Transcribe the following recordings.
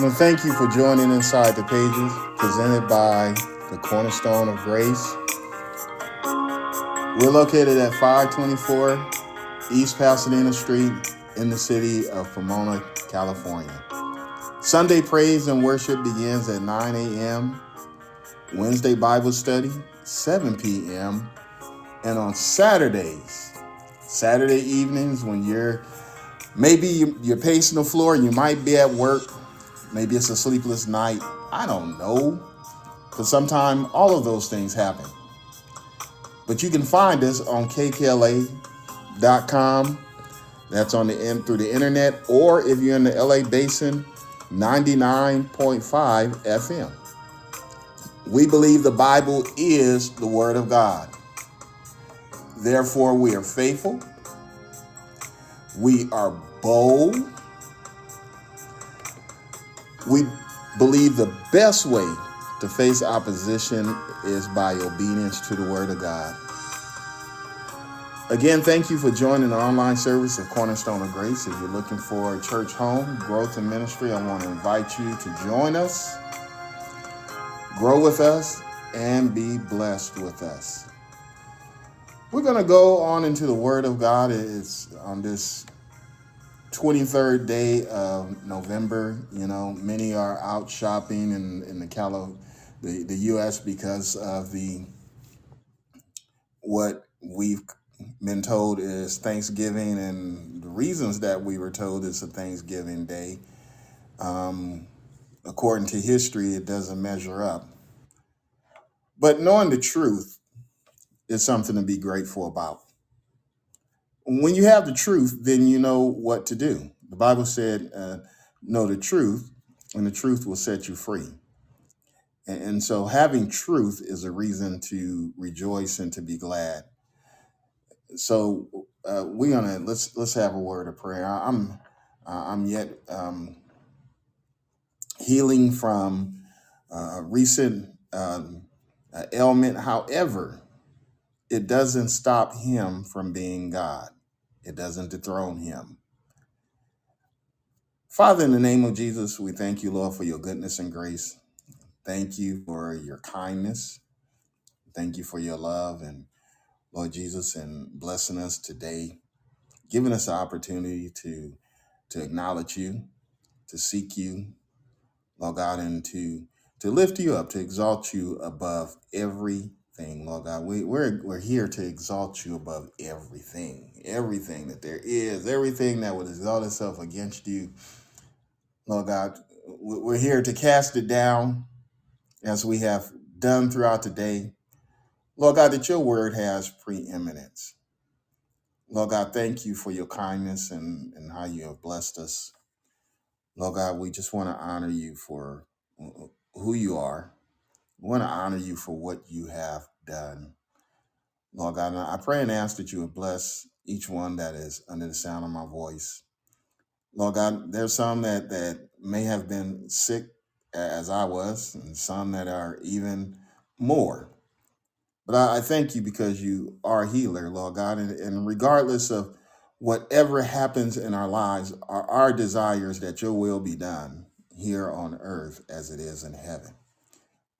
I want to thank you for joining Inside the Pages, presented by the Cornerstone of Grace. We're located at 524 East Pasadena Street in the city of Pomona, California. Sunday praise and worship begins at 9 a.m., Wednesday Bible study, 7 p.m., and on Saturdays, Saturday evenings when you're maybe you- you're pacing the floor, you might be at work, maybe it's a sleepless night, I don't know, because sometimes all of those things happen. But you can find us on kkla.com. That's on the end through the internet, or if you're in the LA basin, 99.5 FM. We believe the Bible is the Word of God. Therefore, we are faithful, we are bold, we believe the best way to face opposition is by obedience to the Word of God. Again, thank you for joining the online service of Cornerstone of Grace. If you're looking for a church home, growth, and ministry, I want to invite you to join us, grow with us, and be blessed with us. We're going to go on into the Word of God. It's on this 23rd day of November. You know, many are out shopping in, in the Calo, the, the U.S. because of the what we've been told is Thanksgiving, and the reasons that we were told it's a Thanksgiving day. Um, according to history, it doesn't measure up. But knowing the truth is something to be grateful about. When you have the truth, then you know what to do. The Bible said, uh, "Know the truth, and the truth will set you free." And, and so, having truth is a reason to rejoice and to be glad. So, uh, we're gonna let's let's have a word of prayer. I'm uh, I'm yet um, healing from uh, recent um, uh, ailment. However, it doesn't stop him from being God. It doesn't dethrone him. Father, in the name of Jesus, we thank you, Lord, for your goodness and grace. Thank you for your kindness. Thank you for your love and Lord Jesus, and blessing us today, giving us the opportunity to to acknowledge you, to seek you, Lord God, and to to lift you up, to exalt you above everything, Lord God. We, we're we're here to exalt you above everything, everything that there is, everything that would exalt itself against you, Lord God. we- We're here to cast it down as we have done throughout the day. Lord God, that your word has preeminence. Lord God, thank you for your kindness and, and how you have blessed us. Lord God, we just want to honor you for who you are. We want to honor you for what you have done. Lord God, I pray and ask that you would bless each one that is under the sound of my voice. Lord God, there's some that, that may have been sick as I was, and some that are even more. But I, I thank you because you are a healer, Lord God. And, and regardless of whatever happens in our lives, our, our desire is that your will be done here on earth as it is in heaven.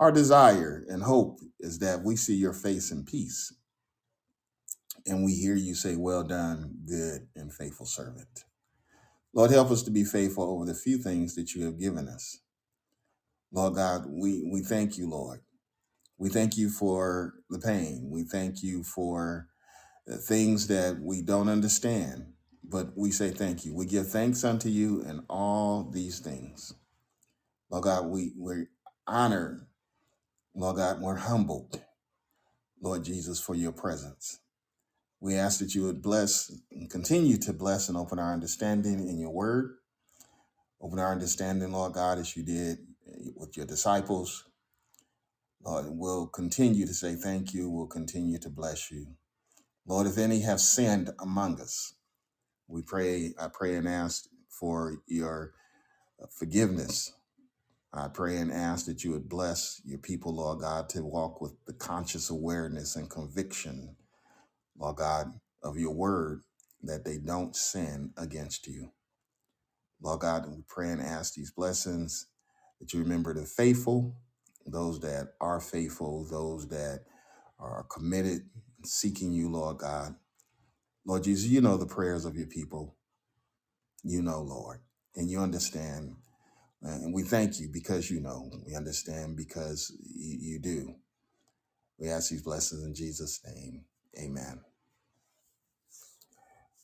Our desire and hope is that we see your face in peace and we hear you say, Well done, good and faithful servant. Lord, help us to be faithful over the few things that you have given us. Lord God, we, we thank you, Lord. We thank you for the pain. We thank you for uh, things that we don't understand, but we say thank you. We give thanks unto you in all these things. Lord God, we, we're honored. Lord God, we're humbled, Lord Jesus, for your presence. We ask that you would bless and continue to bless and open our understanding in your word. Open our understanding, Lord God, as you did with your disciples. Lord, we'll continue to say thank you. We'll continue to bless you. Lord, if any have sinned among us, we pray, I pray and ask for your forgiveness. I pray and ask that you would bless your people, Lord God, to walk with the conscious awareness and conviction, Lord God, of your word that they don't sin against you. Lord God, we pray and ask these blessings that you remember the faithful, those that are faithful, those that are committed, seeking you, Lord God. Lord Jesus, you know the prayers of your people. You know, Lord, and you understand. And we thank you because you know. We understand because you, you do. We ask these blessings in Jesus' name. Amen.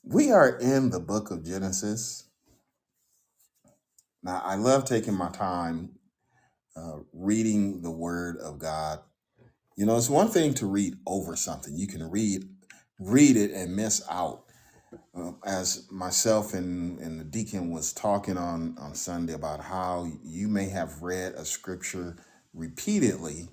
We are in the book of Genesis. Now, I love taking my time uh, reading the word of God. You know, it's one thing to read over something. You can read read it and miss out. Uh, as myself and, and the deacon was talking on, on Sunday about how you may have read a scripture repeatedly,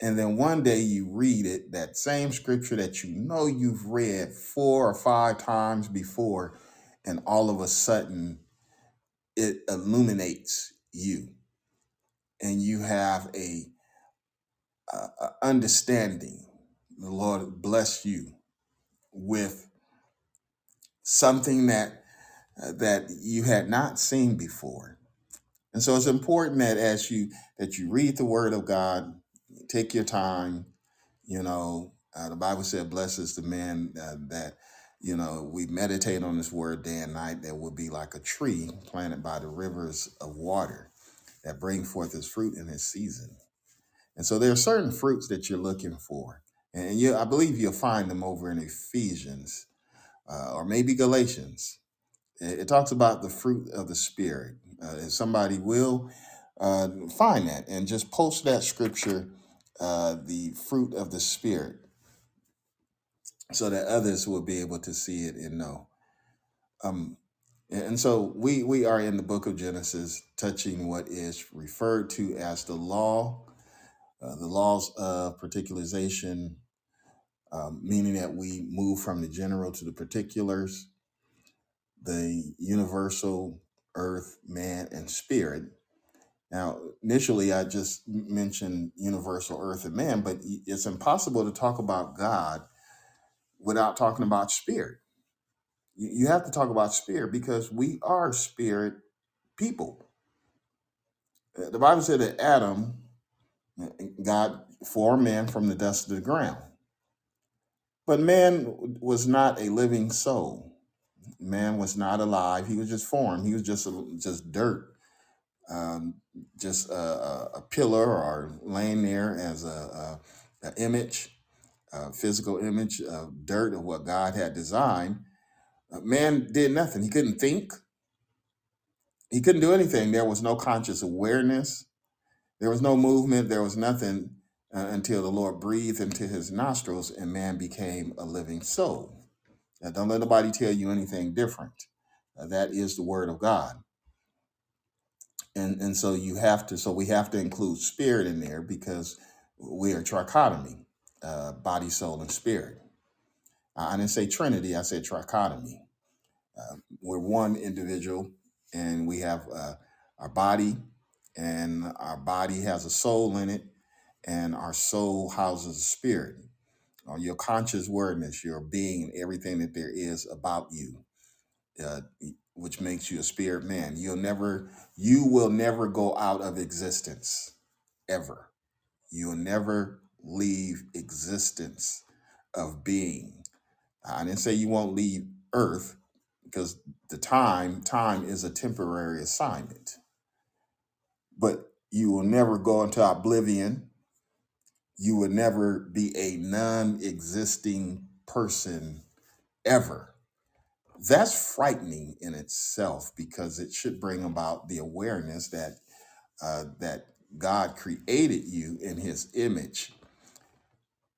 and then one day you read it, that same scripture that you know you've read four or five times before, and all of a sudden it illuminates you, and you have a, a, a understanding. The Lord bless you with something that uh, that you had not seen before. And so it's important that as you that you read the Word of God, take your time. You know, uh, the Bible said, "Blessed is the man uh, that." You know, we meditate on this word day and night that will be like a tree planted by the rivers of water that bring forth its fruit in its season. And so there are certain fruits that you're looking for. And you, I believe you'll find them over in Ephesians uh, or maybe Galatians. It, it talks about the fruit of the Spirit. Uh, if somebody will uh, find that and just post that scripture, uh, the fruit of the Spirit, so that others will be able to see it and know. Um, and so we we are in the book of Genesis, touching what is referred to as the law, uh, the laws of particularization, um, meaning that we move from the general to the particulars, the universal, earth, man, and spirit. Now, initially, I just mentioned universal, earth, and man, but it's impossible to talk about God without talking about spirit. You you have to talk about spirit because we are spirit people. Uh, The Bible said that Adam, uh, God formed man from the dust of the ground. But man was not a living soul. Man was not alive. He was just form. He was just a, just dirt um, just a, a, pillar or laying there as a, a, a image, a physical image of dirt of what God had designed. Uh, Man did nothing. He couldn't think. He couldn't do anything. There was no conscious awareness. There was no movement. There was nothing uh, until the Lord breathed into his nostrils and man became a living soul. Now, don't let nobody tell you anything different. Uh, that is the word of God. and and so you have to so we have to include spirit in there because we are trichotomy uh, body soul and spirit i didn't say trinity i said trichotomy uh, we're one individual and we have uh, our body and our body has a soul in it and our soul houses a spirit or your conscious awareness your being everything that there is about you uh, which makes you a spirit man. You'll never, you will never go out of existence ever. You'll never leave existence of being. I didn't say you won't leave Earth because the time, time is a temporary assignment, but you will never go into oblivion. You will never be a non-existing person ever that's frightening in itself because it should bring about the awareness that uh, that God created you in His image,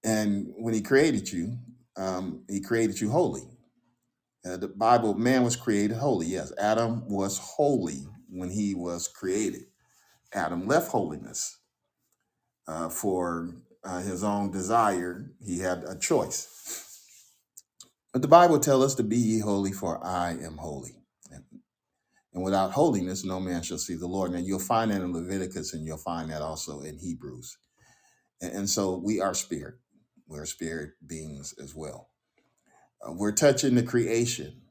and when He created you, um, He created you holy. Uh, the Bible, man was created holy. Yes, Adam was holy when he was created. Adam left holiness uh, for uh, his own desire. He had a choice. But the Bible tells us to be ye holy, for I am holy. And without holiness, no man shall see the Lord. Now, you'll find that in Leviticus and you'll find that also in Hebrews. And, and so we are spirit. We're spirit beings as well. Uh, we're touching the creation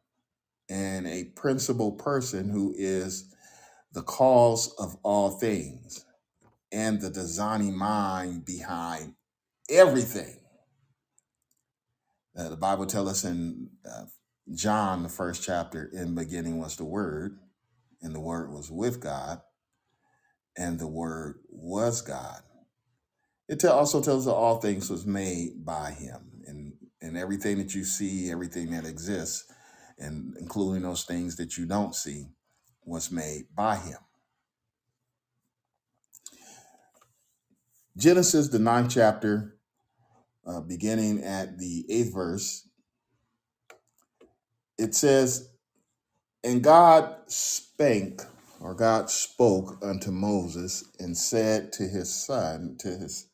and a principal person who is the cause of all things and the designing mind behind everything. Uh, the Bible tells us in uh, John, the first chapter, in the beginning was the Word, and the Word was with God, and the Word was God. It also tells us that all things was made by Him, and and everything that you see, everything that exists, and including those things that you don't see, was made by Him. Genesis, the ninth chapter, uh, beginning at the eighth verse, it says, And God spake, or God spoke unto Moses and said to his son, to his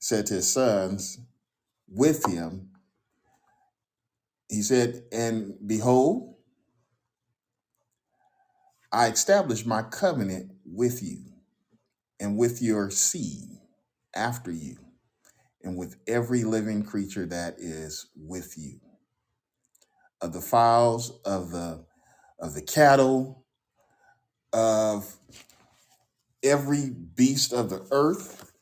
said to his sons with him, he said, And behold, I establish my covenant with you and with your seed after you, and with every living creature that is with you, of the fowls of the of the cattle, of every beast of the earth,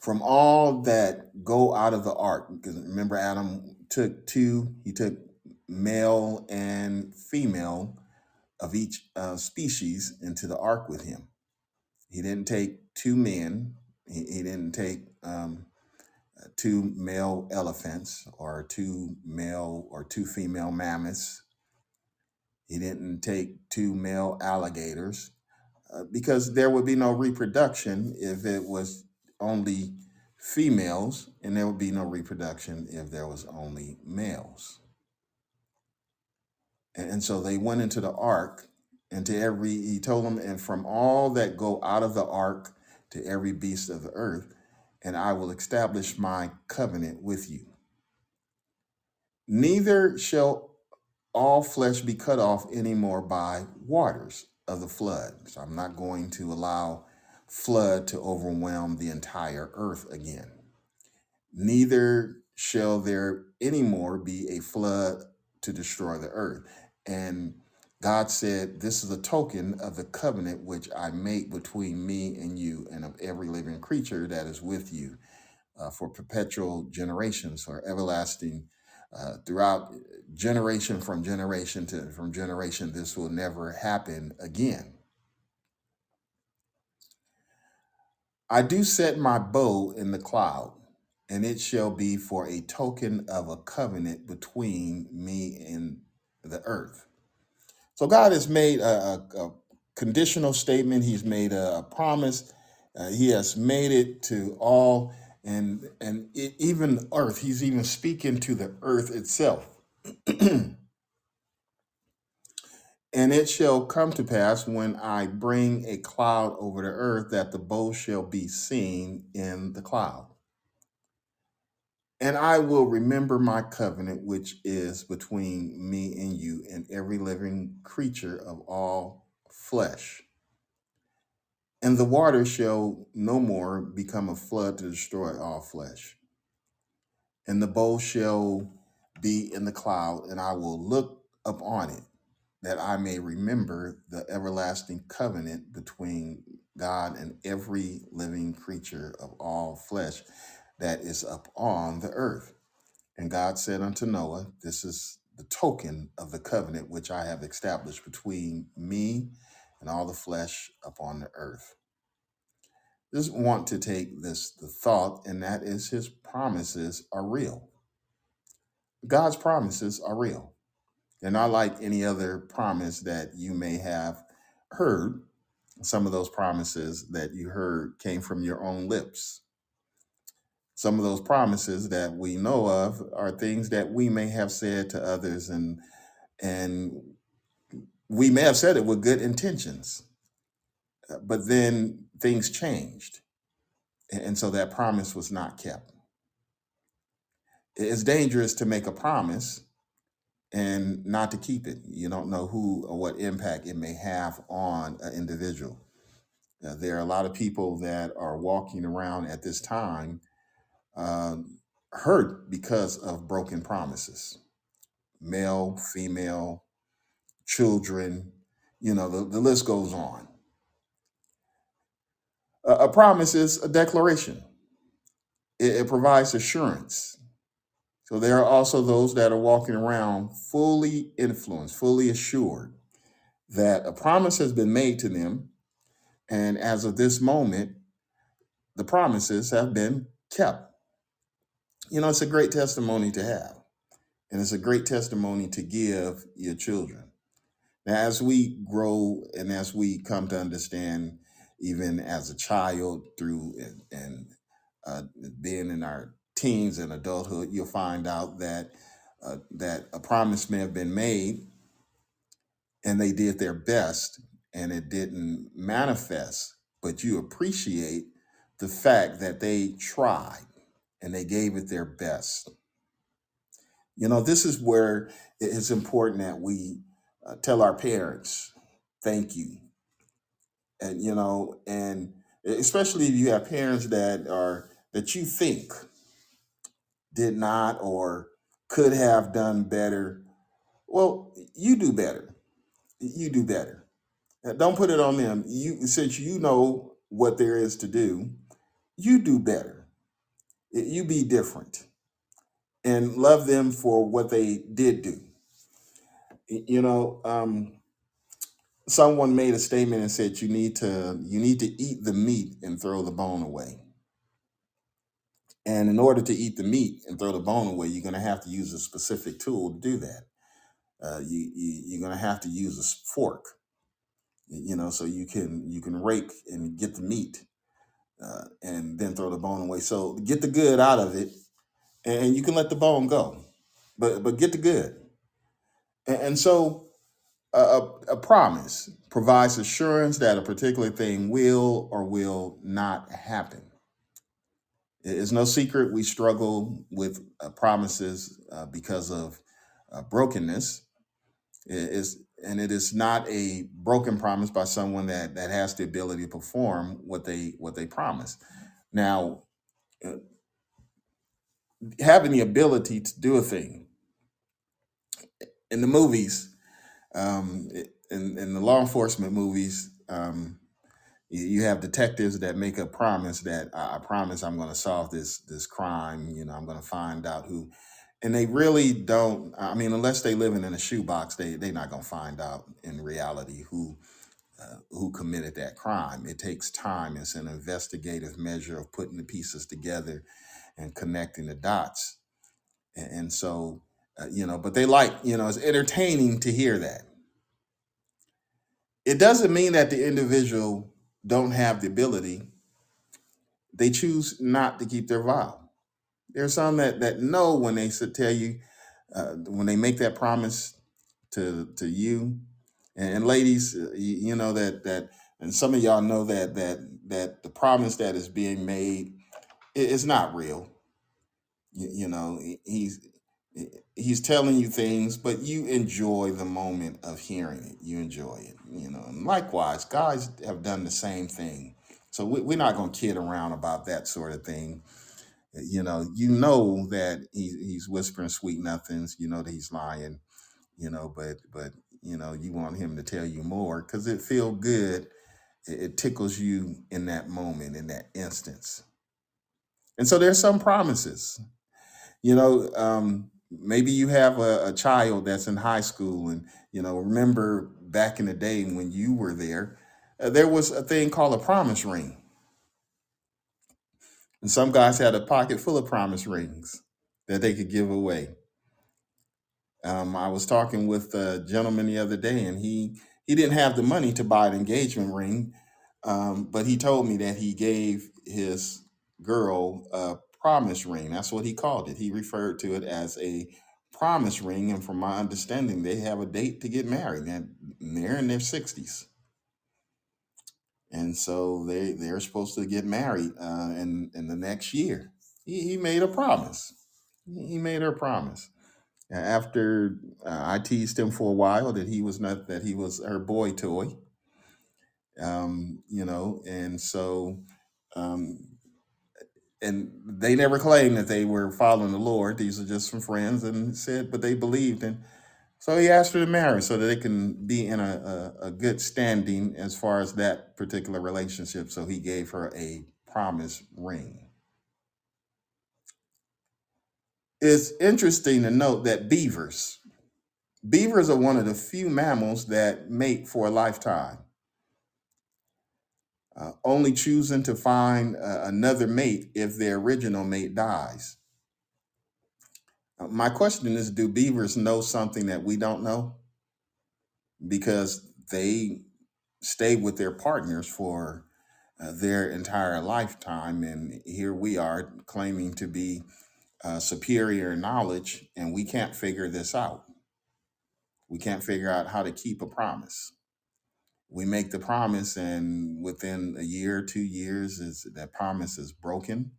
from all that go out of the ark. Because remember, Adam took two, he took male and female of each uh, species into the ark with him. He didn't take two men, he, he didn't take um, two male elephants or two male or two female mammoths. He didn't take two male alligators uh, because there would be no reproduction if it was only females, and there would be no reproduction if there was only males. And, so they went into the ark, and to every, he told them, and from all that go out of the ark to every beast of the earth, and I will establish my covenant with you. Neither shall all flesh be cut off anymore by waters of the flood. So I'm not going to allow flood to overwhelm the entire earth again. Neither shall there anymore be a flood to destroy the earth. And God said, This is a token of the covenant which I make between me and you and of every living creature that is with you uh, for perpetual generations or everlasting uh, throughout generation from generation to from generation this will never happen again. I do set my bow in the cloud and it shall be for a token of a covenant between me and the earth. So god has made a, a, a conditional statement. He's made a, a promise. Uh, he has made it to all and and even earth. He's even speaking to the earth itself. And it shall come to pass when I bring a cloud over the earth that the bow shall be seen in the cloud. And I will remember my covenant, which is between me and you and every living creature of all flesh. And the water shall no more become a flood to destroy all flesh. And the bow shall be in the cloud, and I will look upon it that I may remember the everlasting covenant between God and every living creature of all flesh that is upon the earth. And God said unto Noah, This is the token of the covenant which I have established between me and all the flesh upon the earth. Just want to take this the thought, and that is his promises are real. God's promises are real. They're not like any other promise that you may have heard. Some of those promises that you heard came from your own lips. Some of those promises that we know of are things that we may have said to others and and we may have said it with good intentions, uh, but then things changed. And so that promise was not kept. It's dangerous to make a promise and not to keep it. You don't know who or what impact it may have on an individual. Uh, there are a lot of people that are walking around at this time um, hurt because of broken promises, male, female, children. You know, the, the list goes on. A, a promise is a declaration, it, it provides assurance. So there are also those that are walking around fully influenced, fully assured that a promise has been made to them. And as of this moment, the promises have been kept. You know, it's a great testimony to have, and it's a great testimony to give your children. Now, as we grow and as we come to understand, even as a child through and, and uh, being in our teens and adulthood, you'll find out that uh, that a promise may have been made and they did their best and it didn't manifest, but you appreciate the fact that they tried and they gave it their best. You know, this is where it's important that we uh, tell our parents, thank you. And, you know, and especially if you have parents that are, that you think did not or could have done better, well, you do better. You do better. Uh, Don't put it on them. You, since you know what there is to do, you do better. You be different and love them for what they did do. You know, um, someone made a statement and said you need to you need to eat the meat and throw the bone away. And in order to eat the meat and throw the bone away, you're going to have to use a specific tool to do that. Uh, you, you you're going to have to use a fork, you know, so you can you can rake and get the meat uh, and then throw the bone away. So get the good out of it, and you can let the bone go, but but get the good. And, and so a, a, a promise provides assurance that a particular thing will or will not happen. It's no secret we struggle with uh, promises uh, because of uh, brokenness. Is, and it is not a broken promise by someone that that has the ability to perform what they what they promise. Now, uh, having the ability to do a thing in the movies, um, in in the law enforcement movies. Um, you have detectives that make a promise that I promise I'm going to solve this this crime. You know, I'm going to find out who, and they really don't. I mean, unless they living in a shoebox, they they're not going to find out in reality who uh, who committed that crime. It takes time. It's an investigative measure of putting the pieces together and connecting the dots. And, and so, uh, you know, but they like, you know, it's entertaining to hear that. It doesn't mean that the individual don't have the ability. They choose not to keep their vow. There are some that that know when they tell you uh, when they make that promise to to you, and, and ladies, uh, you, know that that, and some of y'all know that that that the promise that is being made i- is not real. You, you know, he- he's he's telling you things, but you enjoy the moment of hearing it. You enjoy it. You know, and likewise, guys have done the same thing. So we, we're not going to kid around about that sort of thing you know, you know that he, he's whispering sweet nothings. You know that he's lying. You know, but but you know you want him to tell you more because it feel good. It, it tickles you in that moment, in that instance. And so there's some promises. You know, um, maybe you have a, a child that's in high school, and you know, remember back in the day when you were there, uh, there was a thing called a promise ring, and some guys had a pocket full of promise rings that they could give away Um, I was talking with a gentleman the other day, and he he didn't have the money to buy an engagement ring, um, but he told me that he gave his girl a promise ring. That's what he called it. He referred to it as a promise ring, and from my understanding, they have a date to get married, and they're in their sixties, and so they they're supposed to get married uh, in in the next year. He, he made a promise. He made her promise. After uh, I teased him for a while that he was not that he was her boy toy, um, you know, and so um, and they never claimed that they were following the Lord. These are just some friends, and said, but they believed, and So he asked her to marry so that they can be in a, a, a good standing as far as that particular relationship. So he gave her a promise ring. It's interesting to note that beavers, beavers are one of the few mammals that mate for a lifetime, uh, only choosing to find uh, another mate if their original mate dies. My question is Do beavers know something that we don't know? Because they stay with their partners for uh, their entire lifetime. And here we are claiming to be uh, superior in knowledge, and we can't figure this out. We can't figure out how to keep a promise. We make the promise, and within a year, two years, is that promise is broken.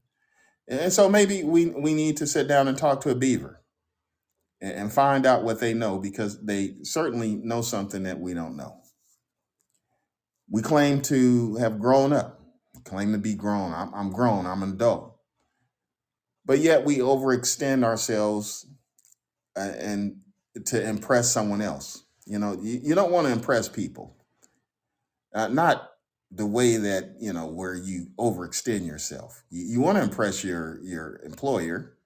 And so maybe we, we need to sit down and talk to a beaver and, find out what they know because they certainly know something that we don't know. We claim to have grown up, claim to be grown. I'm, I'm grown, I'm an adult. But yet we overextend ourselves uh, and to impress someone else. You know, you, you don't want to impress people, uh, not the way that you know where you overextend yourself. You, you want to impress your your employer.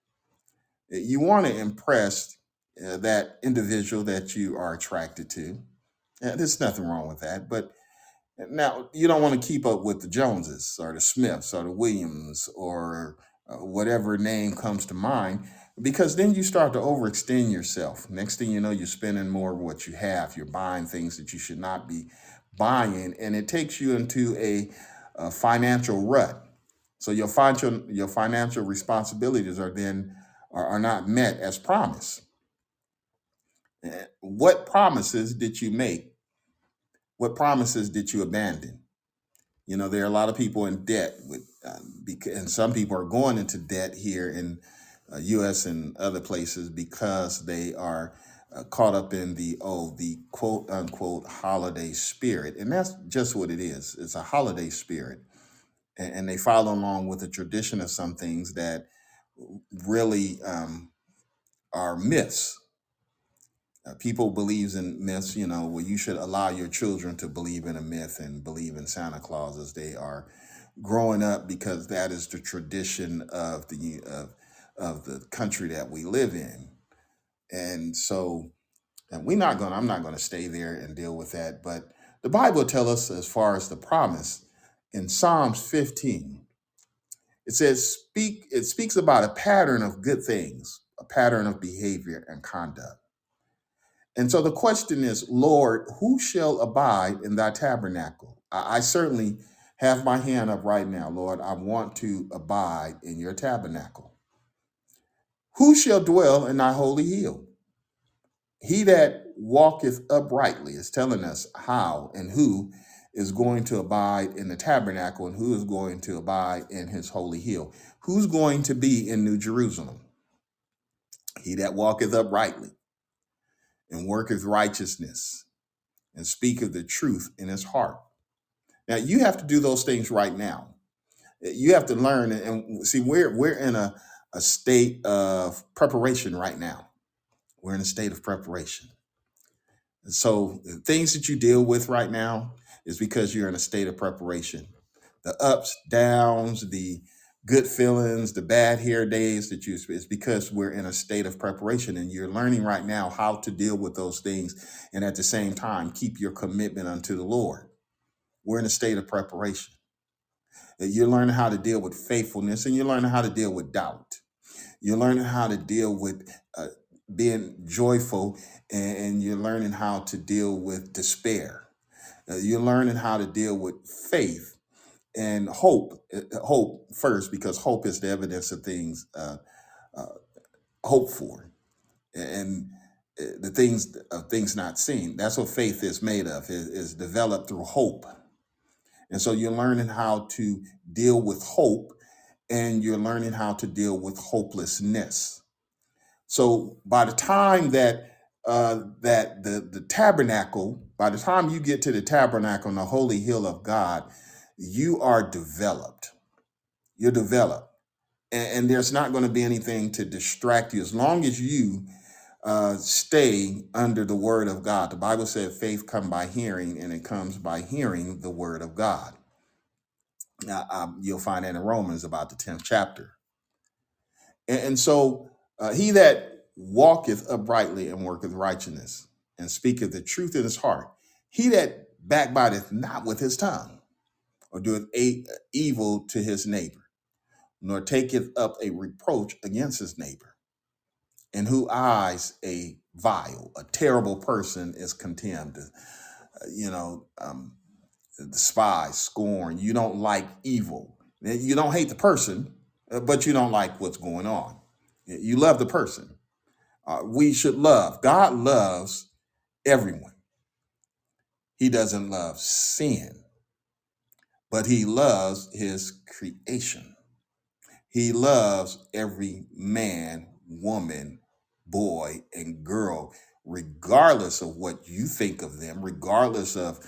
You want to impress uh, that individual that you are attracted to. Uh, there's nothing wrong with that, but now you don't want to keep up with the Joneses or the Smiths or the Williams or uh, whatever name comes to mind because then you start to overextend yourself. Next thing you know, you're spending more of what you have. You're buying things that you should not be buying, and it takes you into a, a financial rut. So your financial your financial responsibilities are then are, are not met as promised. Eh, What promises did you make? What promises did you abandon? You know, there are a lot of people in debt with, um, and some people are going into debt here in uh, U.S. and other places because they are uh, caught up in the oh the quote unquote holiday spirit, and that's just what it is. It's a holiday spirit, and, and they follow along with the tradition of some things that really um, are myths uh, people believes in myths, you know, well, you should allow your children to believe in a myth and believe in Santa Claus as they are growing up because that is the tradition of the of, of the country that we live in. And so and we're not going to I'm not going to stay there and deal with that, but the Bible tells us as far as the promise in Psalms 15, it says speak it speaks about a pattern of good things, a pattern of behavior and conduct. And so the question is, Lord, who shall abide in thy tabernacle? I, I certainly have my hand up right now, Lord. I want to abide in your tabernacle. Who shall dwell in thy holy hill? He that walketh uprightly is telling us how and who is going to abide in the tabernacle and who is going to abide in his holy hill. Who's going to be in New Jerusalem? He that walketh uprightly and worketh righteousness and speaketh the truth in his heart. Now you have to do those things right now. You have to learn and see we're we're in a, a state of preparation right now. We're in a state of preparation. And so the things that you deal with right now is because you're in a state of preparation. The ups, downs, the good feelings, the bad hair days that you it's because we're in a state of preparation and you're learning right now how to deal with those things and at the same time keep your commitment unto the Lord. We're in a state of preparation. You're learning how to deal with faithfulness and you're learning how to deal with doubt. You're learning how to deal with uh, being joyful and, you're learning how to deal with despair. Uh, you're learning how to deal with faith and hope. Uh, Hope first, because hope is the evidence of things uh, uh, for, and uh, the things of things not seen. That's what faith is made of. Is, is developed through hope, and so you're learning how to deal with hope, and you're learning how to deal with hopelessness so by the time that uh, that the the tabernacle, by the time you get to the tabernacle on the holy hill of God, you are developed. You're developed, and, and there's not going to be anything to distract you as long as you uh, stay under the word of God. The Bible said faith come by hearing, and it comes by hearing the word of God. Um, you'll find that in Romans about the 10th chapter. And, and so uh, he that walketh uprightly and worketh righteousness and speaketh the truth in his heart, he that backbiteth not with his tongue, or doeth a, evil to his neighbor, nor taketh up a reproach against his neighbor, in whose eyes a vile, a terrible person is condemned. Uh, you know, um, despise, scorn. You don't like evil. You don't hate the person, uh, but you don't like what's going on. You love the person. Uh, we should love. God loves everyone. He doesn't love sin, but he loves his creation. He loves every man, woman, boy, and girl, regardless of what you think of them, regardless of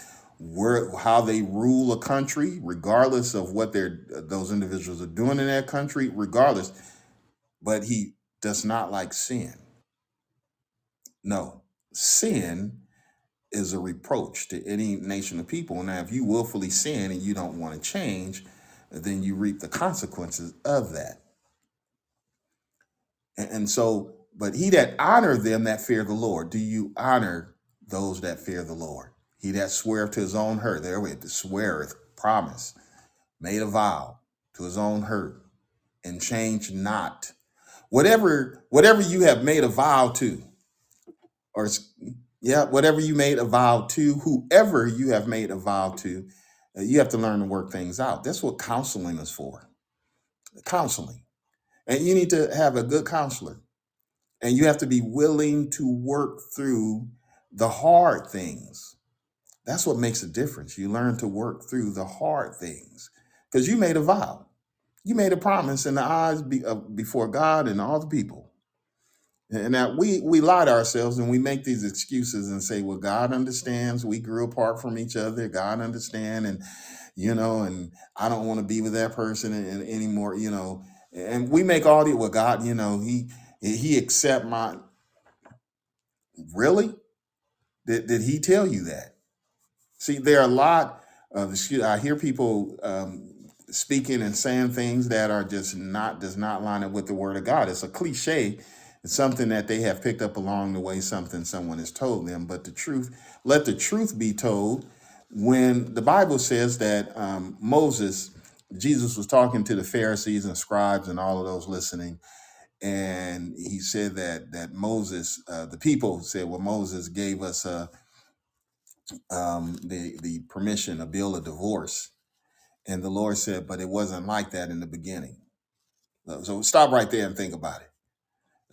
where how they rule a country, regardless of what they're those individuals are doing in that country, regardless. But he does not like sin. No, sin is a reproach to any nation of people. Now, if you willfully sin and you don't want to change, then you reap the consequences of that. And, and so, but he that honor them that fear the Lord, do you honor those that fear the Lord? He that sweareth to his own hurt, there we sweareth, promise, made a vow to his own hurt, and change not. Whatever, whatever you have made a vow to, or yeah, whatever you made a vow to, whoever you have made a vow to, uh, you have to learn to work things out. That's what counseling is for. Counseling. And you need to have a good counselor. And you have to be willing to work through the hard things. That's what makes a difference. You learn to work through the hard things because you made a vow. You made a promise in the eyes be, uh, before God and all the people. And that we we lie to ourselves and we make these excuses and say, "Well, God understands. We grew apart from each other. God understand, and you know, and I don't want to be with that person and, anymore. You know, and we make all the well, God, you know, he he accept my really did did he tell you that? See, there are a lot of excuse. I hear people um, speaking and saying things that are just not does not line up with the word of God. It's a cliche it's something that they have picked up along the way, something someone has told them. But the truth, let the truth be told. When the Bible says that um, Moses, Jesus was talking to the Pharisees and scribes and all of those listening, and he said that that Moses, uh, the people said, well, Moses gave us uh, um, the the permission a bill a divorce, and the Lord said, but it wasn't like that in the beginning. So stop right there and think about it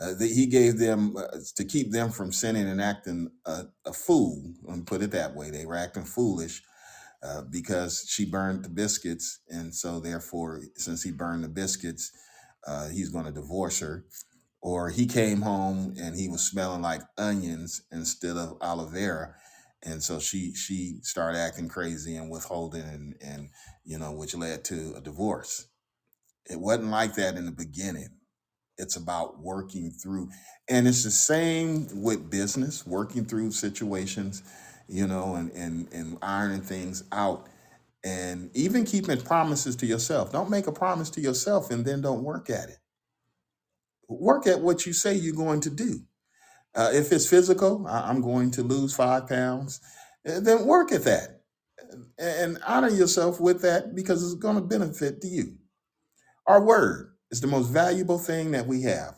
uh, that he gave them uh, to keep them from sinning and acting a, a fool. And put it that way, they were acting foolish uh, because she burned the biscuits, and so therefore, since he burned the biscuits, uh, he's going to divorce her. Or he came home and he was smelling like onions instead of aloe vera, and so she she started acting crazy and withholding, and and you know, which led to a divorce. It wasn't like that in the beginning it's about working through, and it's the same with business, working through situations, you know, and and and ironing things out, and even keeping promises to yourself. Don't make a promise to yourself and then don't work at it. Work at what you say you're going to do. Uh, if it's physical, I- I'm going to lose five pounds, eh, then work at that and honor yourself with that because it's going to benefit to you. Our word is the most valuable thing that we have.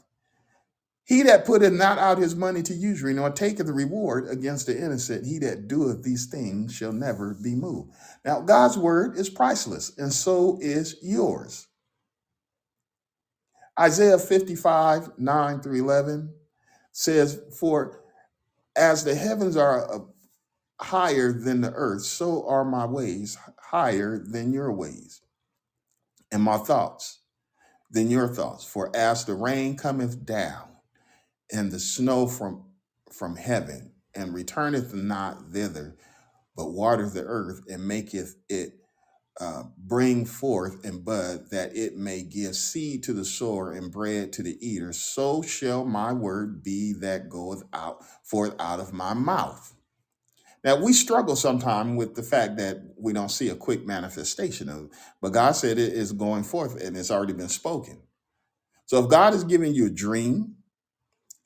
He that putteth not out his money to usury, nor taketh the reward against the innocent, he that doeth these things shall never be moved. Now, God's word is priceless, and so is yours. Isaiah 55, 9 through 11 says, For as the heavens are uh, higher than the earth, so are my ways higher than your ways, and my thoughts than your thoughts. For as the rain cometh down and the snow from from heaven, and returneth not thither, but watereth the earth and maketh it uh, bring forth and bud, that it may give seed to the sower and bread to the eater, so shall my word be that goeth out forth out of my mouth. Now we struggle sometimes with the fact that we don't see a quick manifestation of it, but God said it is going forth and it's already been spoken. So if God is giving you a dream,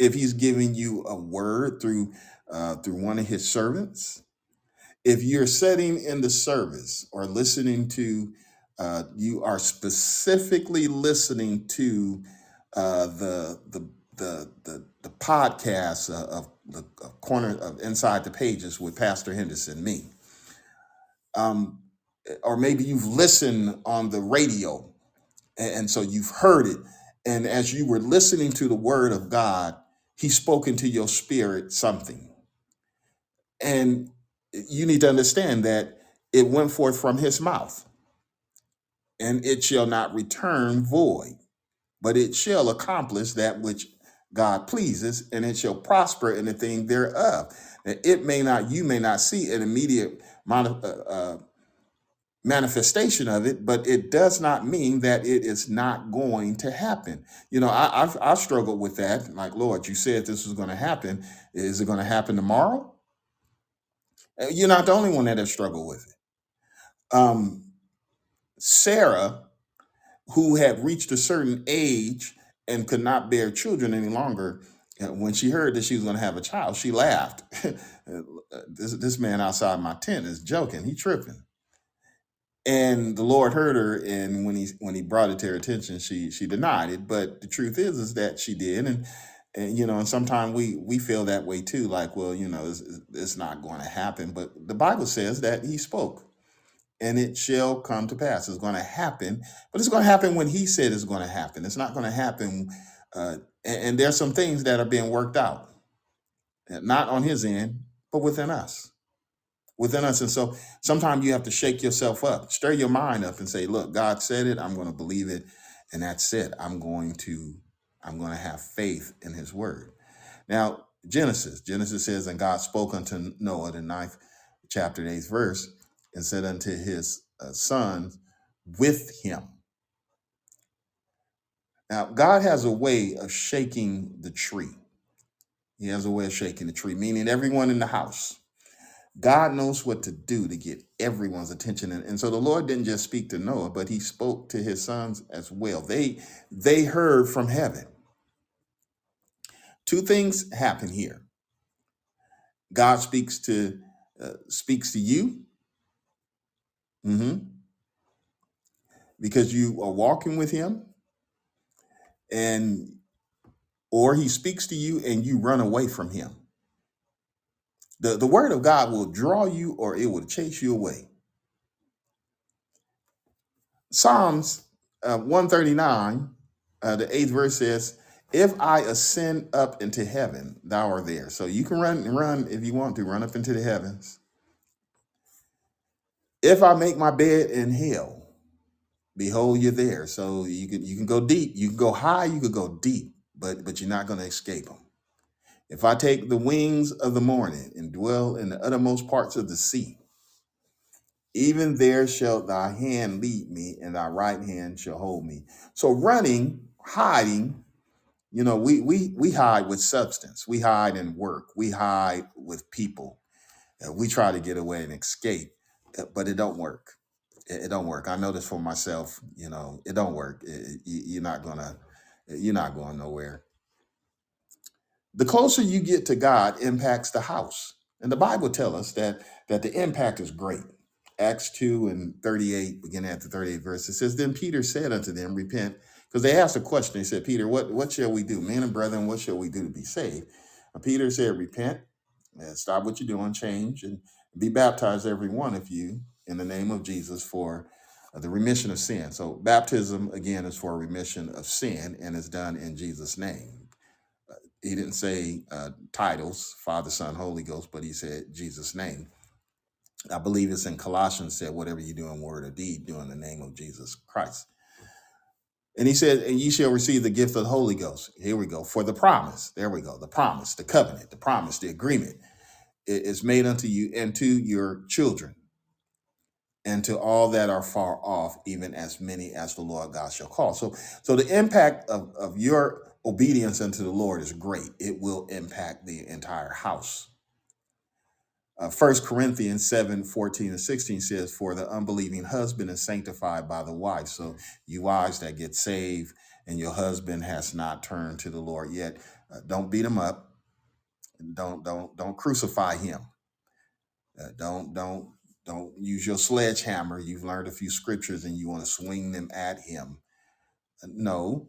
if He's giving you a word through uh, through one of His servants, if you're sitting in the service or listening to, uh, you are specifically listening to uh, the, the the the the podcast uh, of the of corner of inside the pages with Pastor Henderson, me, um, or maybe you've listened on the radio and, and so you've heard it, and as you were listening to the Word of God, He spoke into your spirit something, and you need to understand that it went forth from His mouth, and it shall not return void but it shall accomplish that which God pleases, and it shall prosper in the thing thereof. Now, it may not, you may not see an immediate mani- uh, uh, manifestation of it, but it does not mean that it is not going to happen. You know, I, I've, I've struggled with that. Like, Lord, you said this was going to happen. Is it going to happen tomorrow? Uh, You're not the only one that has struggled with it. Um, Sarah who had reached a certain age and could not bear children any longer, uh, when she heard that she was going to have a child, she laughed. this, this man outside my tent is joking. He tripping. And the Lord heard her, and when he when he brought it to her attention, she she denied it. But the truth is, is that she did, and and you know, and sometimes we we feel that way too. Like, well, you know, it's, it's not going to happen. But the Bible says that He spoke and it shall come to pass. It's going to happen, but it's going to happen when He said it's going to happen. It's not going to happen. Uh, and, and there's some things that are being worked out, uh, not on His end, but within us, within us. And so sometimes you have to shake yourself up, stir your mind up, and say, "Look, God said it. I'm going to believe it, and that's it. I'm going to, I'm going to have faith in His word." Now, Genesis, Genesis says, "And God spoke unto Noah, the ninth chapter, eighth verse." and said unto his uh, sons with him. Now, God has a way of shaking the tree. He has a way of shaking the tree, meaning everyone in the house. God knows what to do to get everyone's attention. And, and so the Lord didn't just speak to Noah, but he spoke to his sons as well. They they heard from heaven. Two things happen here. God speaks to uh, speaks to you mhm, because you are walking with him and or he speaks to you and you run away from him. The, the word of God will draw you or it will chase you away. Psalms uh, 139, uh, the eighth verse says, If I ascend up into heaven, thou art there. So you can run run if you want to, run up into the heavens. If I make my bed in hell, behold, you're there. So you can you can go deep, you can go high, you could go deep, but but you're not going to escape them. If I take the wings of the morning and dwell in the uttermost parts of the sea, even there shall thy hand lead me, and thy right hand shall hold me. So running, hiding, you know, we we we hide with substance. We hide in work. We hide with people. We try to get away and escape, uh, but it don't work. It, it don't work. I know this for myself. You know, it don't work. It- it- you- you're not gonna. You're not going nowhere. the closer you get to God impacts the house. And the Bible tells us that that the impact is great. Acts 2 and 38, beginning at the 38 verse, it says, Then Peter said unto them, Repent, because they asked a question. They said, Peter, what, what shall we do? Men and brethren, what shall we do to be saved? And Peter said, Repent, and stop what you're doing, change, and be baptized, every one of you, in the name of Jesus for uh, the remission of sin. So baptism, again, is for remission of sin and is done in Jesus' name he didn't say uh, titles, Father, Son, Holy Ghost, but he said Jesus' name. I believe it's in Colossians said, whatever you do in word or deed, do in the name of Jesus Christ. And he said, and ye shall receive the gift of the Holy Ghost. Here we go. For the promise. There we go. The promise, the covenant, the promise, the agreement is made unto you and to your children and to all that are far off, even as many as the Lord God shall call. So, so the impact of, of your obedience unto the Lord is great. It will impact the entire house. Uh, 1 Corinthians 7 14 and 16 says, For the unbelieving husband is sanctified by the wife. So, you wives that get saved and your husband has not turned to the Lord yet, uh, don't beat him up. Don't don't don't crucify him. Uh, don't don't don't use your sledgehammer. You've learned a few scriptures and you want to swing them at him. Uh, No,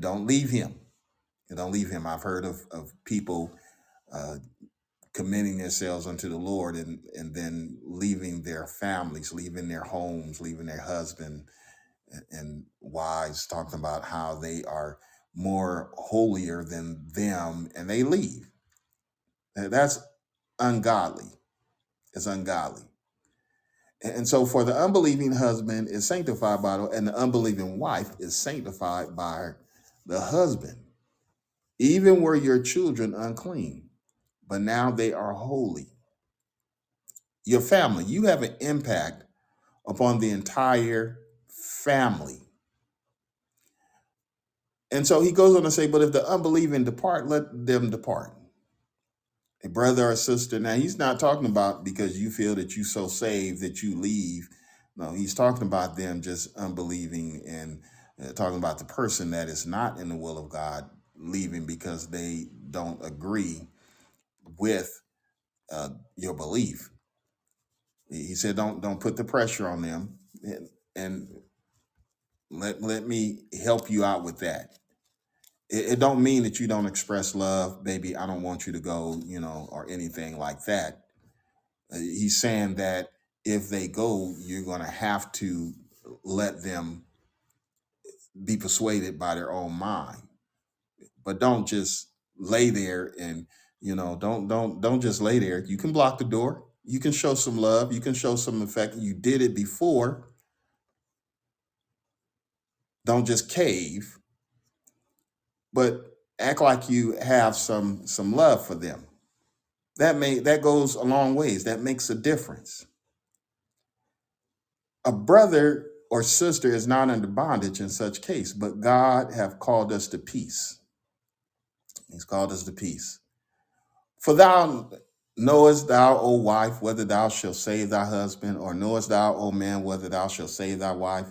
don't leave him. Don't leave him. I've heard of of people committing themselves unto the Lord and and then leaving their families, leaving their homes, leaving their husband and wives, talking about how they are more holier than them, and they leave. That's ungodly. It's ungodly. And so, for the unbelieving husband is sanctified by the, and the unbelieving wife is sanctified by the husband. Even were your children unclean, but now they are holy. Your family, you have an impact upon the entire family. And so he goes on to say, but if the unbelieving depart, let them depart. A brother or sister. Now he's not talking about because you feel that you so saved that you leave. No, he's talking about them just unbelieving and uh, talking about the person that is not in the will of God leaving because they don't agree with uh, your belief. He said, "Don't don't put the pressure on them, and, and let let me help you out with that." It, it don't mean that you don't express love, baby. I don't want you to go, you know, or anything like that. Uh, He's saying that if they go, you're going to have to let them be persuaded by their own mind, but don't just lay there and you know don't don't don't just lay there. You can block the door. You can show some love. You can show some effect. You did it before. Don't just cave, but act like you have some some love for them. That may that goes a long ways. That makes a difference. A brother or sister is not under bondage in such case, but God have called us to peace. He's called us to peace. For thou knowest thou, O wife, whether thou shalt save thy husband, or knowest thou, O man, whether thou shalt save thy wife.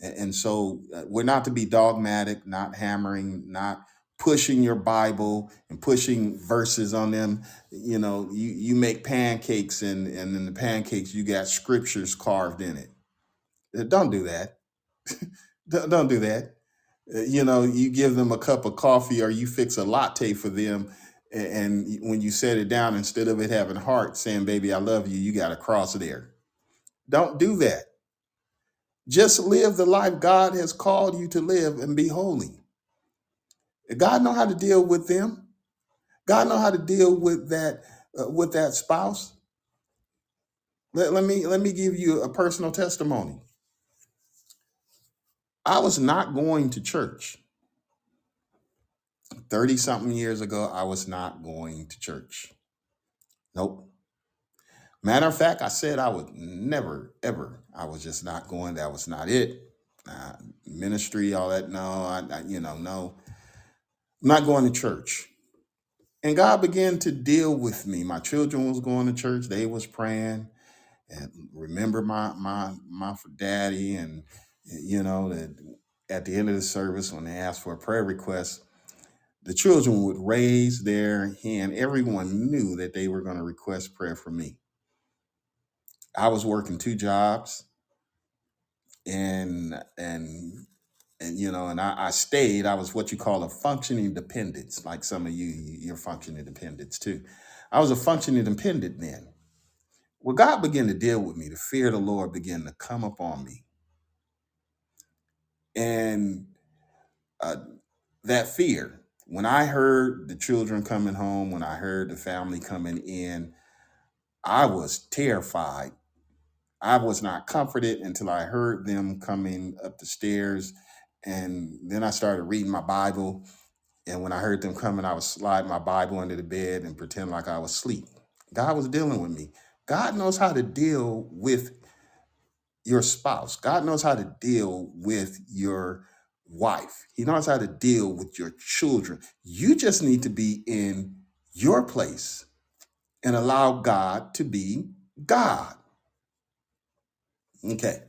And so uh, we're not to be dogmatic, not hammering, not pushing your Bible and pushing verses on them. You know, you, you make pancakes and, and in the pancakes you got scriptures carved in it. Uh, Don't do that. Don't don't do that. Uh, You know, you give them a cup of coffee or you fix a latte for them. And when you set it down, instead of it having heart saying, baby, I love you, you got a cross there. Don't do that. Just live the life God has called you to live and be holy. God know how to deal with them. God know how to deal with that uh, with that spouse. Let, let me let me give you a personal testimony. I was not going to church 30 something years ago. I was not going to church. Nope. Matter of fact, I said I would never, ever. I was just not going. That was not it. Uh, ministry, all that. No, I, I, you know, no. I'm not going to church. And God began to deal with me. My children was going to church. They was praying and remember my my my daddy and you know that at the end of the service when they asked for a prayer request, the children would raise their hand. Everyone knew that they were going to request prayer for me. I was working two jobs and and and you know and I, I stayed. I was what you call a functioning dependence, like some of you you're functioning dependents too. I was a functioning dependent then Well, God began to deal with me. The fear of the Lord began to come upon me. And uh, that fear, when I heard the children coming home, when I heard the family coming in, I was terrified. I was not comforted until I heard them coming up the stairs. And then I started reading my Bible. And when I heard them coming, I would slide my Bible under the bed and pretend like I was asleep. God was dealing with me. God knows how to deal with your spouse. God knows how to deal with your wife. He knows how to deal with your children. You just need to be in your place and allow God to be God. Okay.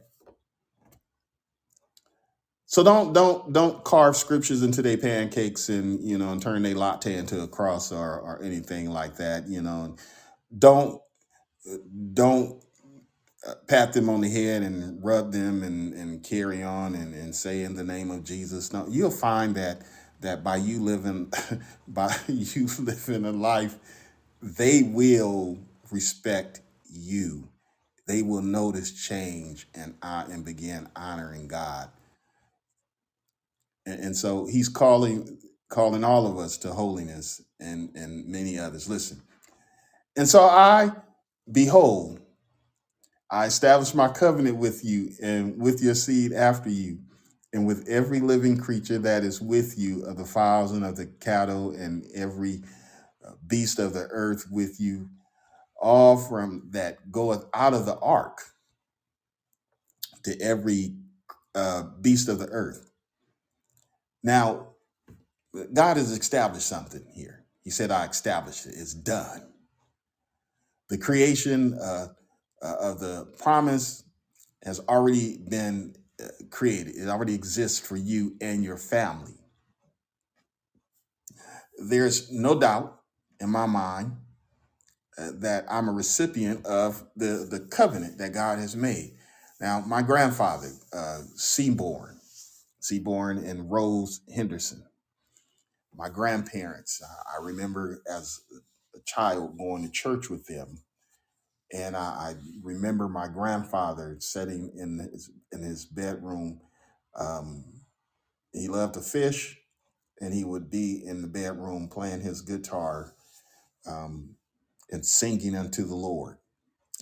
So don't don't don't carve scriptures into their pancakes and you know and turn their latte into a cross or or anything like that. You know, don't don't pat them on the head and rub them and, and carry on and, and say in the name of Jesus. No, you'll find that that by you living by you living a life, they will respect you. They will notice change and uh, and begin honoring God. And, and so He's calling calling all of us to holiness and and many others. Listen. And so I behold. I establish my covenant with you and with your seed after you, and with every living creature that is with you, of the fowls and of the cattle, and every uh, beast of the earth with you, all from that goeth out of the ark to every uh, beast of the earth. Now, God has established something here. He said, I established it. It's done. The creation uh, uh, of the promise has already been uh, created. It already exists for you and your family. There's no doubt in my mind uh, that I'm a recipient of the, the covenant that God has made. Now, my grandfather, uh, Seaborn, Seaborn and Rose Henderson, my grandparents, I remember as a child going to church with them and I, I remember my grandfather sitting in his in his bedroom. Um, he loved to fish, and he would be in the bedroom playing his guitar um, and singing unto the Lord.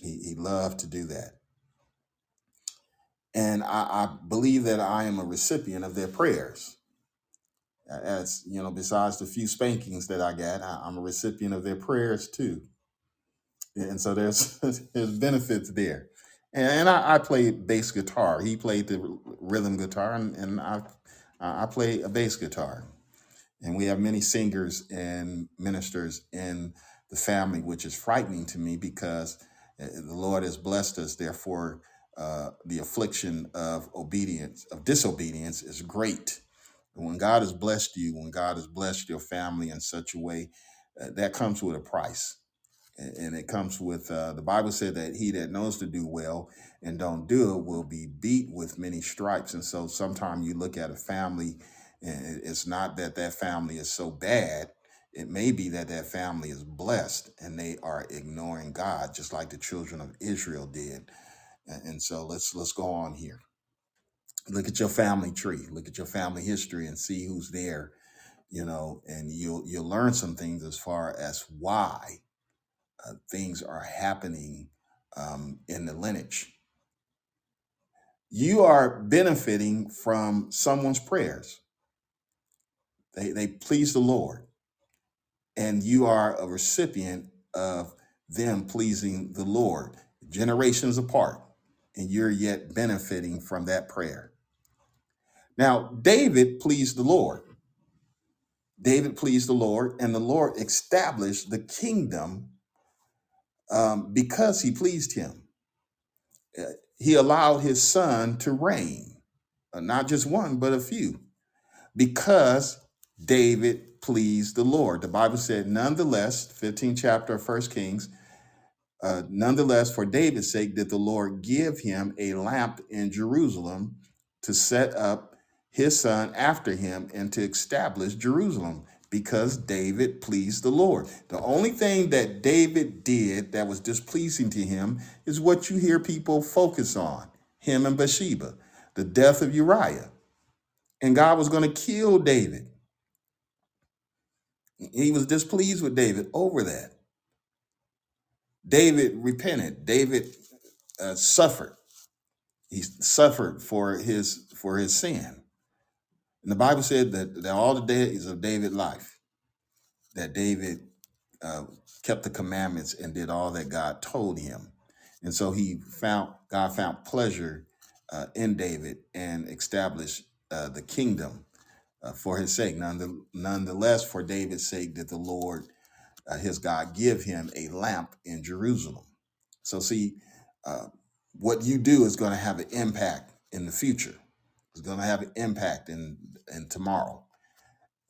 He, he loved to do that, and I, I believe that I am a recipient of their prayers. As you know, besides the few spankings that I got, I, I'm a recipient of their prayers too. And so there's there's benefits there. And, and I, I played bass guitar. He played the rhythm guitar, and, and I I play a bass guitar. And we have many singers and ministers in the family, which is frightening to me because uh, the Lord has blessed us. Therefore, uh, the affliction of obedience, of disobedience, is great. And when God has blessed you, when God has blessed your family in such a way, uh, that comes with a price and it comes with uh, the bible said that he that knows to do well and don't do it will be beat with many stripes. And so sometimes you look at a family and it- it's not that that family is so bad. It may be that that family is blessed and they are ignoring god just like the children of israel did. And, and so let's let's go on here. Look at your family tree. Look at your family history and see who's there you know and you'll you'll learn some things as far as why uh, things are happening um, in the lineage. You are benefiting from someone's prayers. They, they please the Lord, and you are a recipient of them pleasing the Lord, generations apart, and you're yet benefiting from that prayer. Now, David pleased the Lord. David pleased the Lord, and the Lord established the kingdom um, because he pleased him. Uh, he allowed his son to reign, uh, not just one, but a few, because David pleased the Lord. The Bible said, nonetheless, 15th chapter of First Kings, uh, nonetheless, for David's sake, did the Lord give him a lamp in Jerusalem to set up his son after him and to establish Jerusalem because David pleased the Lord. The only thing that David did that was displeasing to him is what you hear people focus on him and Bathsheba, the death of Uriah. And God was going to kill David. He was displeased with David over that. David repented. David uh, suffered. He suffered for his for his sin. And the Bible said that, that all the days of David's life, that David uh, kept the commandments and did all that God told him. And so he found God found pleasure uh, in David and established uh, the kingdom uh, for his sake. None- Nonetheless, for David's sake, did the Lord uh, his God give him a lamp in Jerusalem. So, see, uh, what you do is going to have an impact in the future. It's going to have an impact in in tomorrow.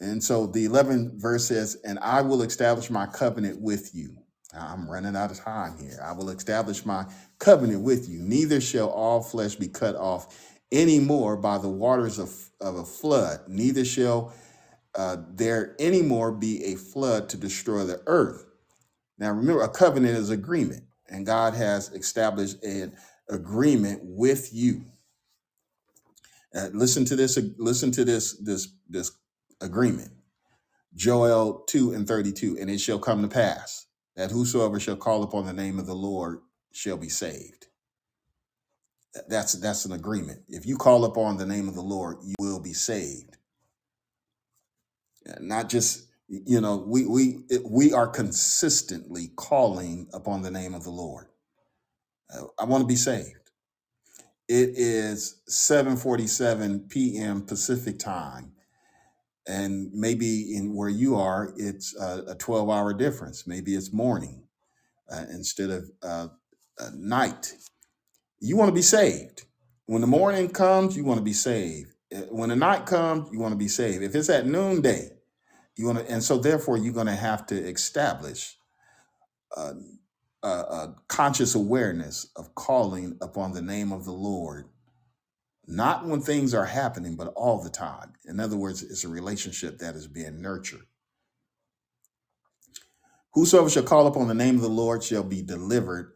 And so the 11th verse says, And I will establish my covenant with you. I'm running out of time here. I will establish my covenant with you. Neither shall all flesh be cut off any more by the waters of, of a flood, neither shall uh, there any more be a flood to destroy the earth. Now remember, a covenant is agreement, and God has established an agreement with you. Uh, listen to this. Listen to this. This this agreement. Joel 2 and 32. And it shall come to pass that whosoever shall call upon the name of the Lord shall be saved. That's that's an agreement. If you call upon the name of the Lord, you will be saved. Uh, Not just you know, we we we are consistently calling upon the name of the Lord. Uh, I want to be saved. It is 7:47 p.m. Pacific time. And maybe in where you are it's a, a 12 hour difference. Maybe it's morning uh, instead of uh, uh, night. You want to be saved. When the morning comes you want to be saved. Uh, when the night comes you want to be saved. If it's at noonday you want to and so therefore you're going to have to establish uh, a, a conscious awareness of calling upon the name of the lord not when things are happening but all the time in other words it's a relationship that is being nurtured Whosoever shall call upon the name of the Lord shall be delivered.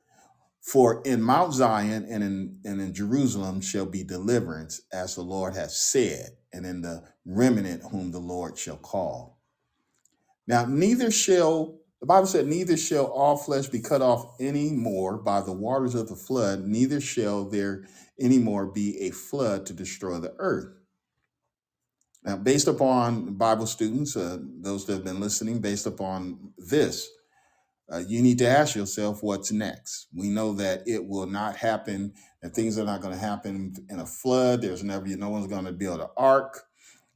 For in Mount Zion and in, and in Jerusalem shall be deliverance, as the Lord has said, and in the remnant whom the Lord shall call. Now, neither shall, the Bible said, neither shall all flesh be cut off any more by the waters of the flood, neither shall there any more be a flood to destroy the earth. Now, based upon Bible students, uh, those that have been listening, based upon this, uh, you need to ask yourself what's next. We know that it will not happen, that things are not going to happen in a flood. There's never, no one's going to build an ark.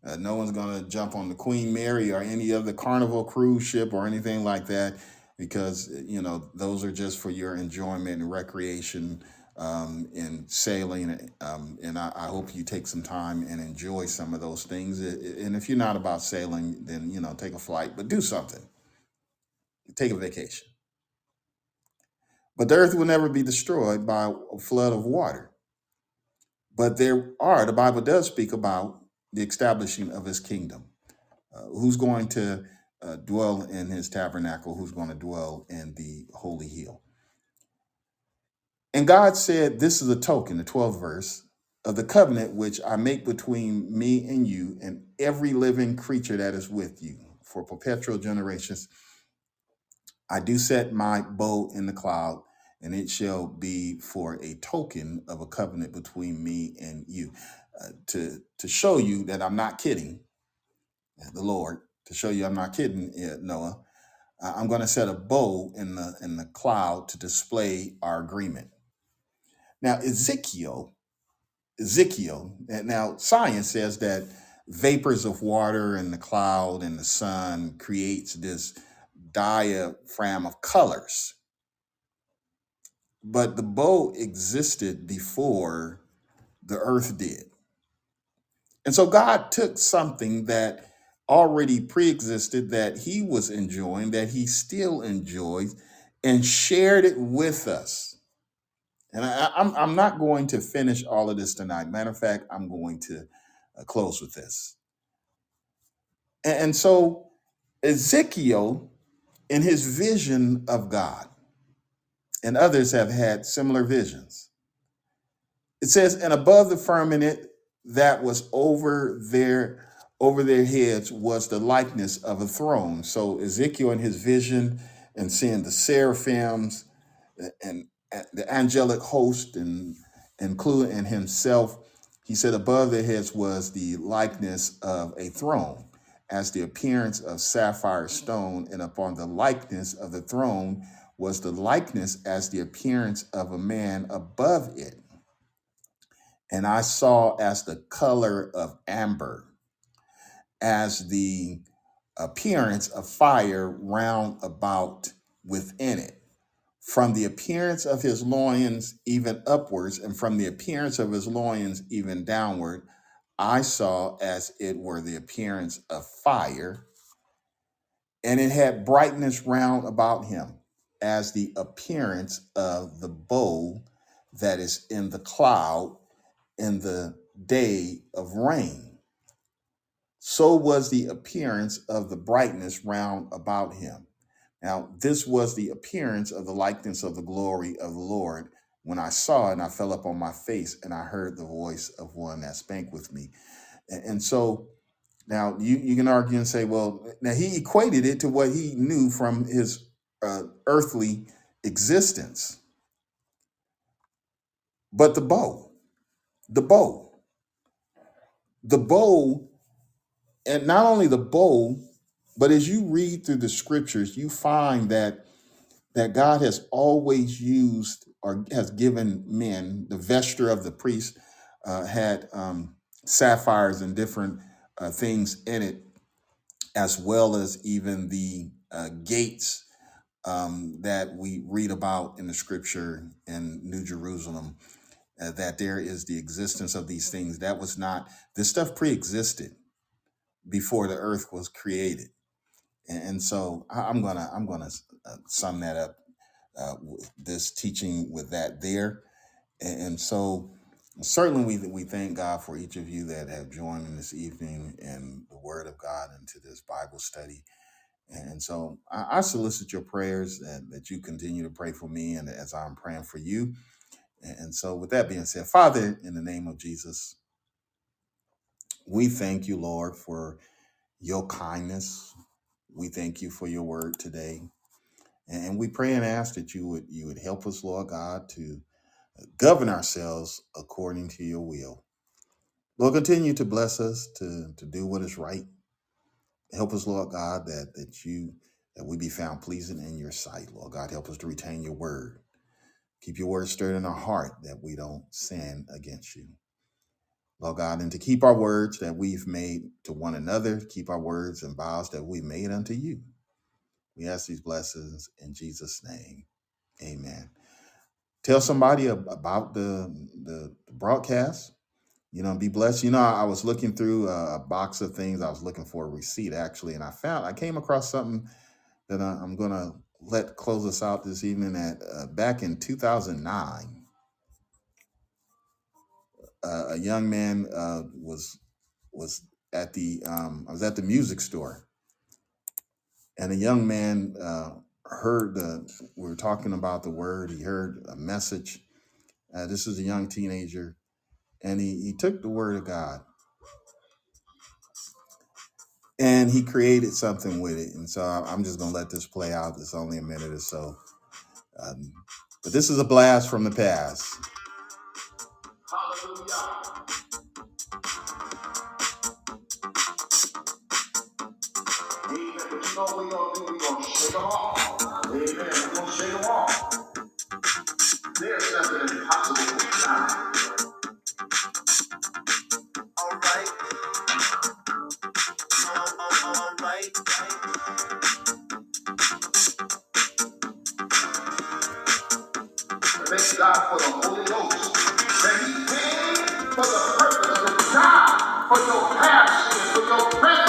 Uh, no one's going to jump on the Queen Mary or any other carnival cruise ship or anything like that because, you know, those are just for your enjoyment and recreation um, and sailing. Um, and I, I hope you take some time and enjoy some of those things. And if you're not about sailing, then, you know, take a flight, but do something. Take a vacation But the earth will never be destroyed by a flood of water. But there are, the Bible does speak about the establishing of his kingdom. Uh, who's going to uh, dwell in his tabernacle? Who's going to dwell in the holy hill? And God said, This is a token, the 12th verse, of the covenant which I make between me and you and every living creature that is with you for perpetual generations. I do set my bow in the cloud, and it shall be for a token of a covenant between me and you. Uh, to, to show you that I'm not kidding, uh, the Lord, to show you I'm not kidding, uh, Noah, uh, I'm going to set a bow in the in the cloud to display our agreement. Now, Ezekiel Ezekiel. And Now, science says that vapors of water and the cloud and the sun creates this diaphragm of colors. But the bow existed before the earth did. And so God took something that already pre-existed that he was enjoying, that he still enjoys, and shared it with us. And I, I'm, I'm not going to finish all of this tonight. Matter of fact, I'm going to uh, close with this. And, and so Ezekiel, in his vision of God, and others have had similar visions. It says, and above the firmament that was over their over their heads was the likeness of a throne. So Ezekiel in his vision and seeing the seraphims and, the angelic host and including in himself, he said above their heads was the likeness of a throne, as the appearance of sapphire stone, and upon the likeness of the throne was the likeness as the appearance of a man above it. And I saw as the color of amber, as the appearance of fire round about within it. From the appearance of his loins even upwards, and from the appearance of his loins even downward, I saw as it were the appearance of fire, and it had brightness round about him, as the appearance of the bow that is in the cloud in the day of rain. So was the appearance of the brightness round about him. Now, this was the appearance of the likeness of the glory of the Lord. When I saw it, and I fell up on my face, and I heard the voice of one that spake with me. And, and so now you, you can argue and say, well, now he equated it to what he knew from his uh, earthly existence. But the bow, the bow, the bow, and not only the bow, but as you read through the scriptures, you find that that God has always used or has given men. The vesture of the priest uh, had um, sapphires and different uh, things in it, as well as even the uh, gates um, that we read about in the scripture in New Jerusalem. Uh, that there is the existence of these things. That was not, this stuff pre existed before the earth was created. And, and so I, I'm going to, I'm going to uh, sum that up uh, with this teaching with that there. And, and so certainly we, we thank God for each of you that have joined in this evening in the Word of God into this Bible study. And so I, I solicit your prayers and that you continue to pray for me and as I'm praying for you. And and so with that being said, Father, in the name of Jesus, we thank you, Lord, for your kindness. We thank you for your word today. And we pray and ask that you would you would help us, Lord God, to govern ourselves according to your will. Lord, continue to bless us to, to do what is right. Help us, Lord God, that that you that we be found pleasing in your sight. Lord God, help us to retain your word. Keep your word stirred in our heart that we don't sin against you. Lord God, and to keep our words that we've made to one another, keep our words and vows that we made unto you. We ask these blessings in Jesus' name. Amen. Tell somebody ab- about the, the broadcast. You know, be blessed. You know, I was looking through a, box of things. I was looking for a receipt actually, and I found I came across something that I'm gonna let close us out this evening. At uh, back in 2009, uh, a young man uh, was was at the um, I was at the music store, and a young man uh, heard the we were talking about the word. He heard a message. Uh, this is a young teenager, and he, he took the word of God and he created something with it. And so I'm just gonna let this play out. It's only a minute or so, um, but this is a blast from the past. Hallelujah. Amen. But you know we gonna do? We gonna off. Amen. We gonna off. There's nothing impossible with God. Thank God for the Holy Ghost. That He came for the purpose to die for your past for your present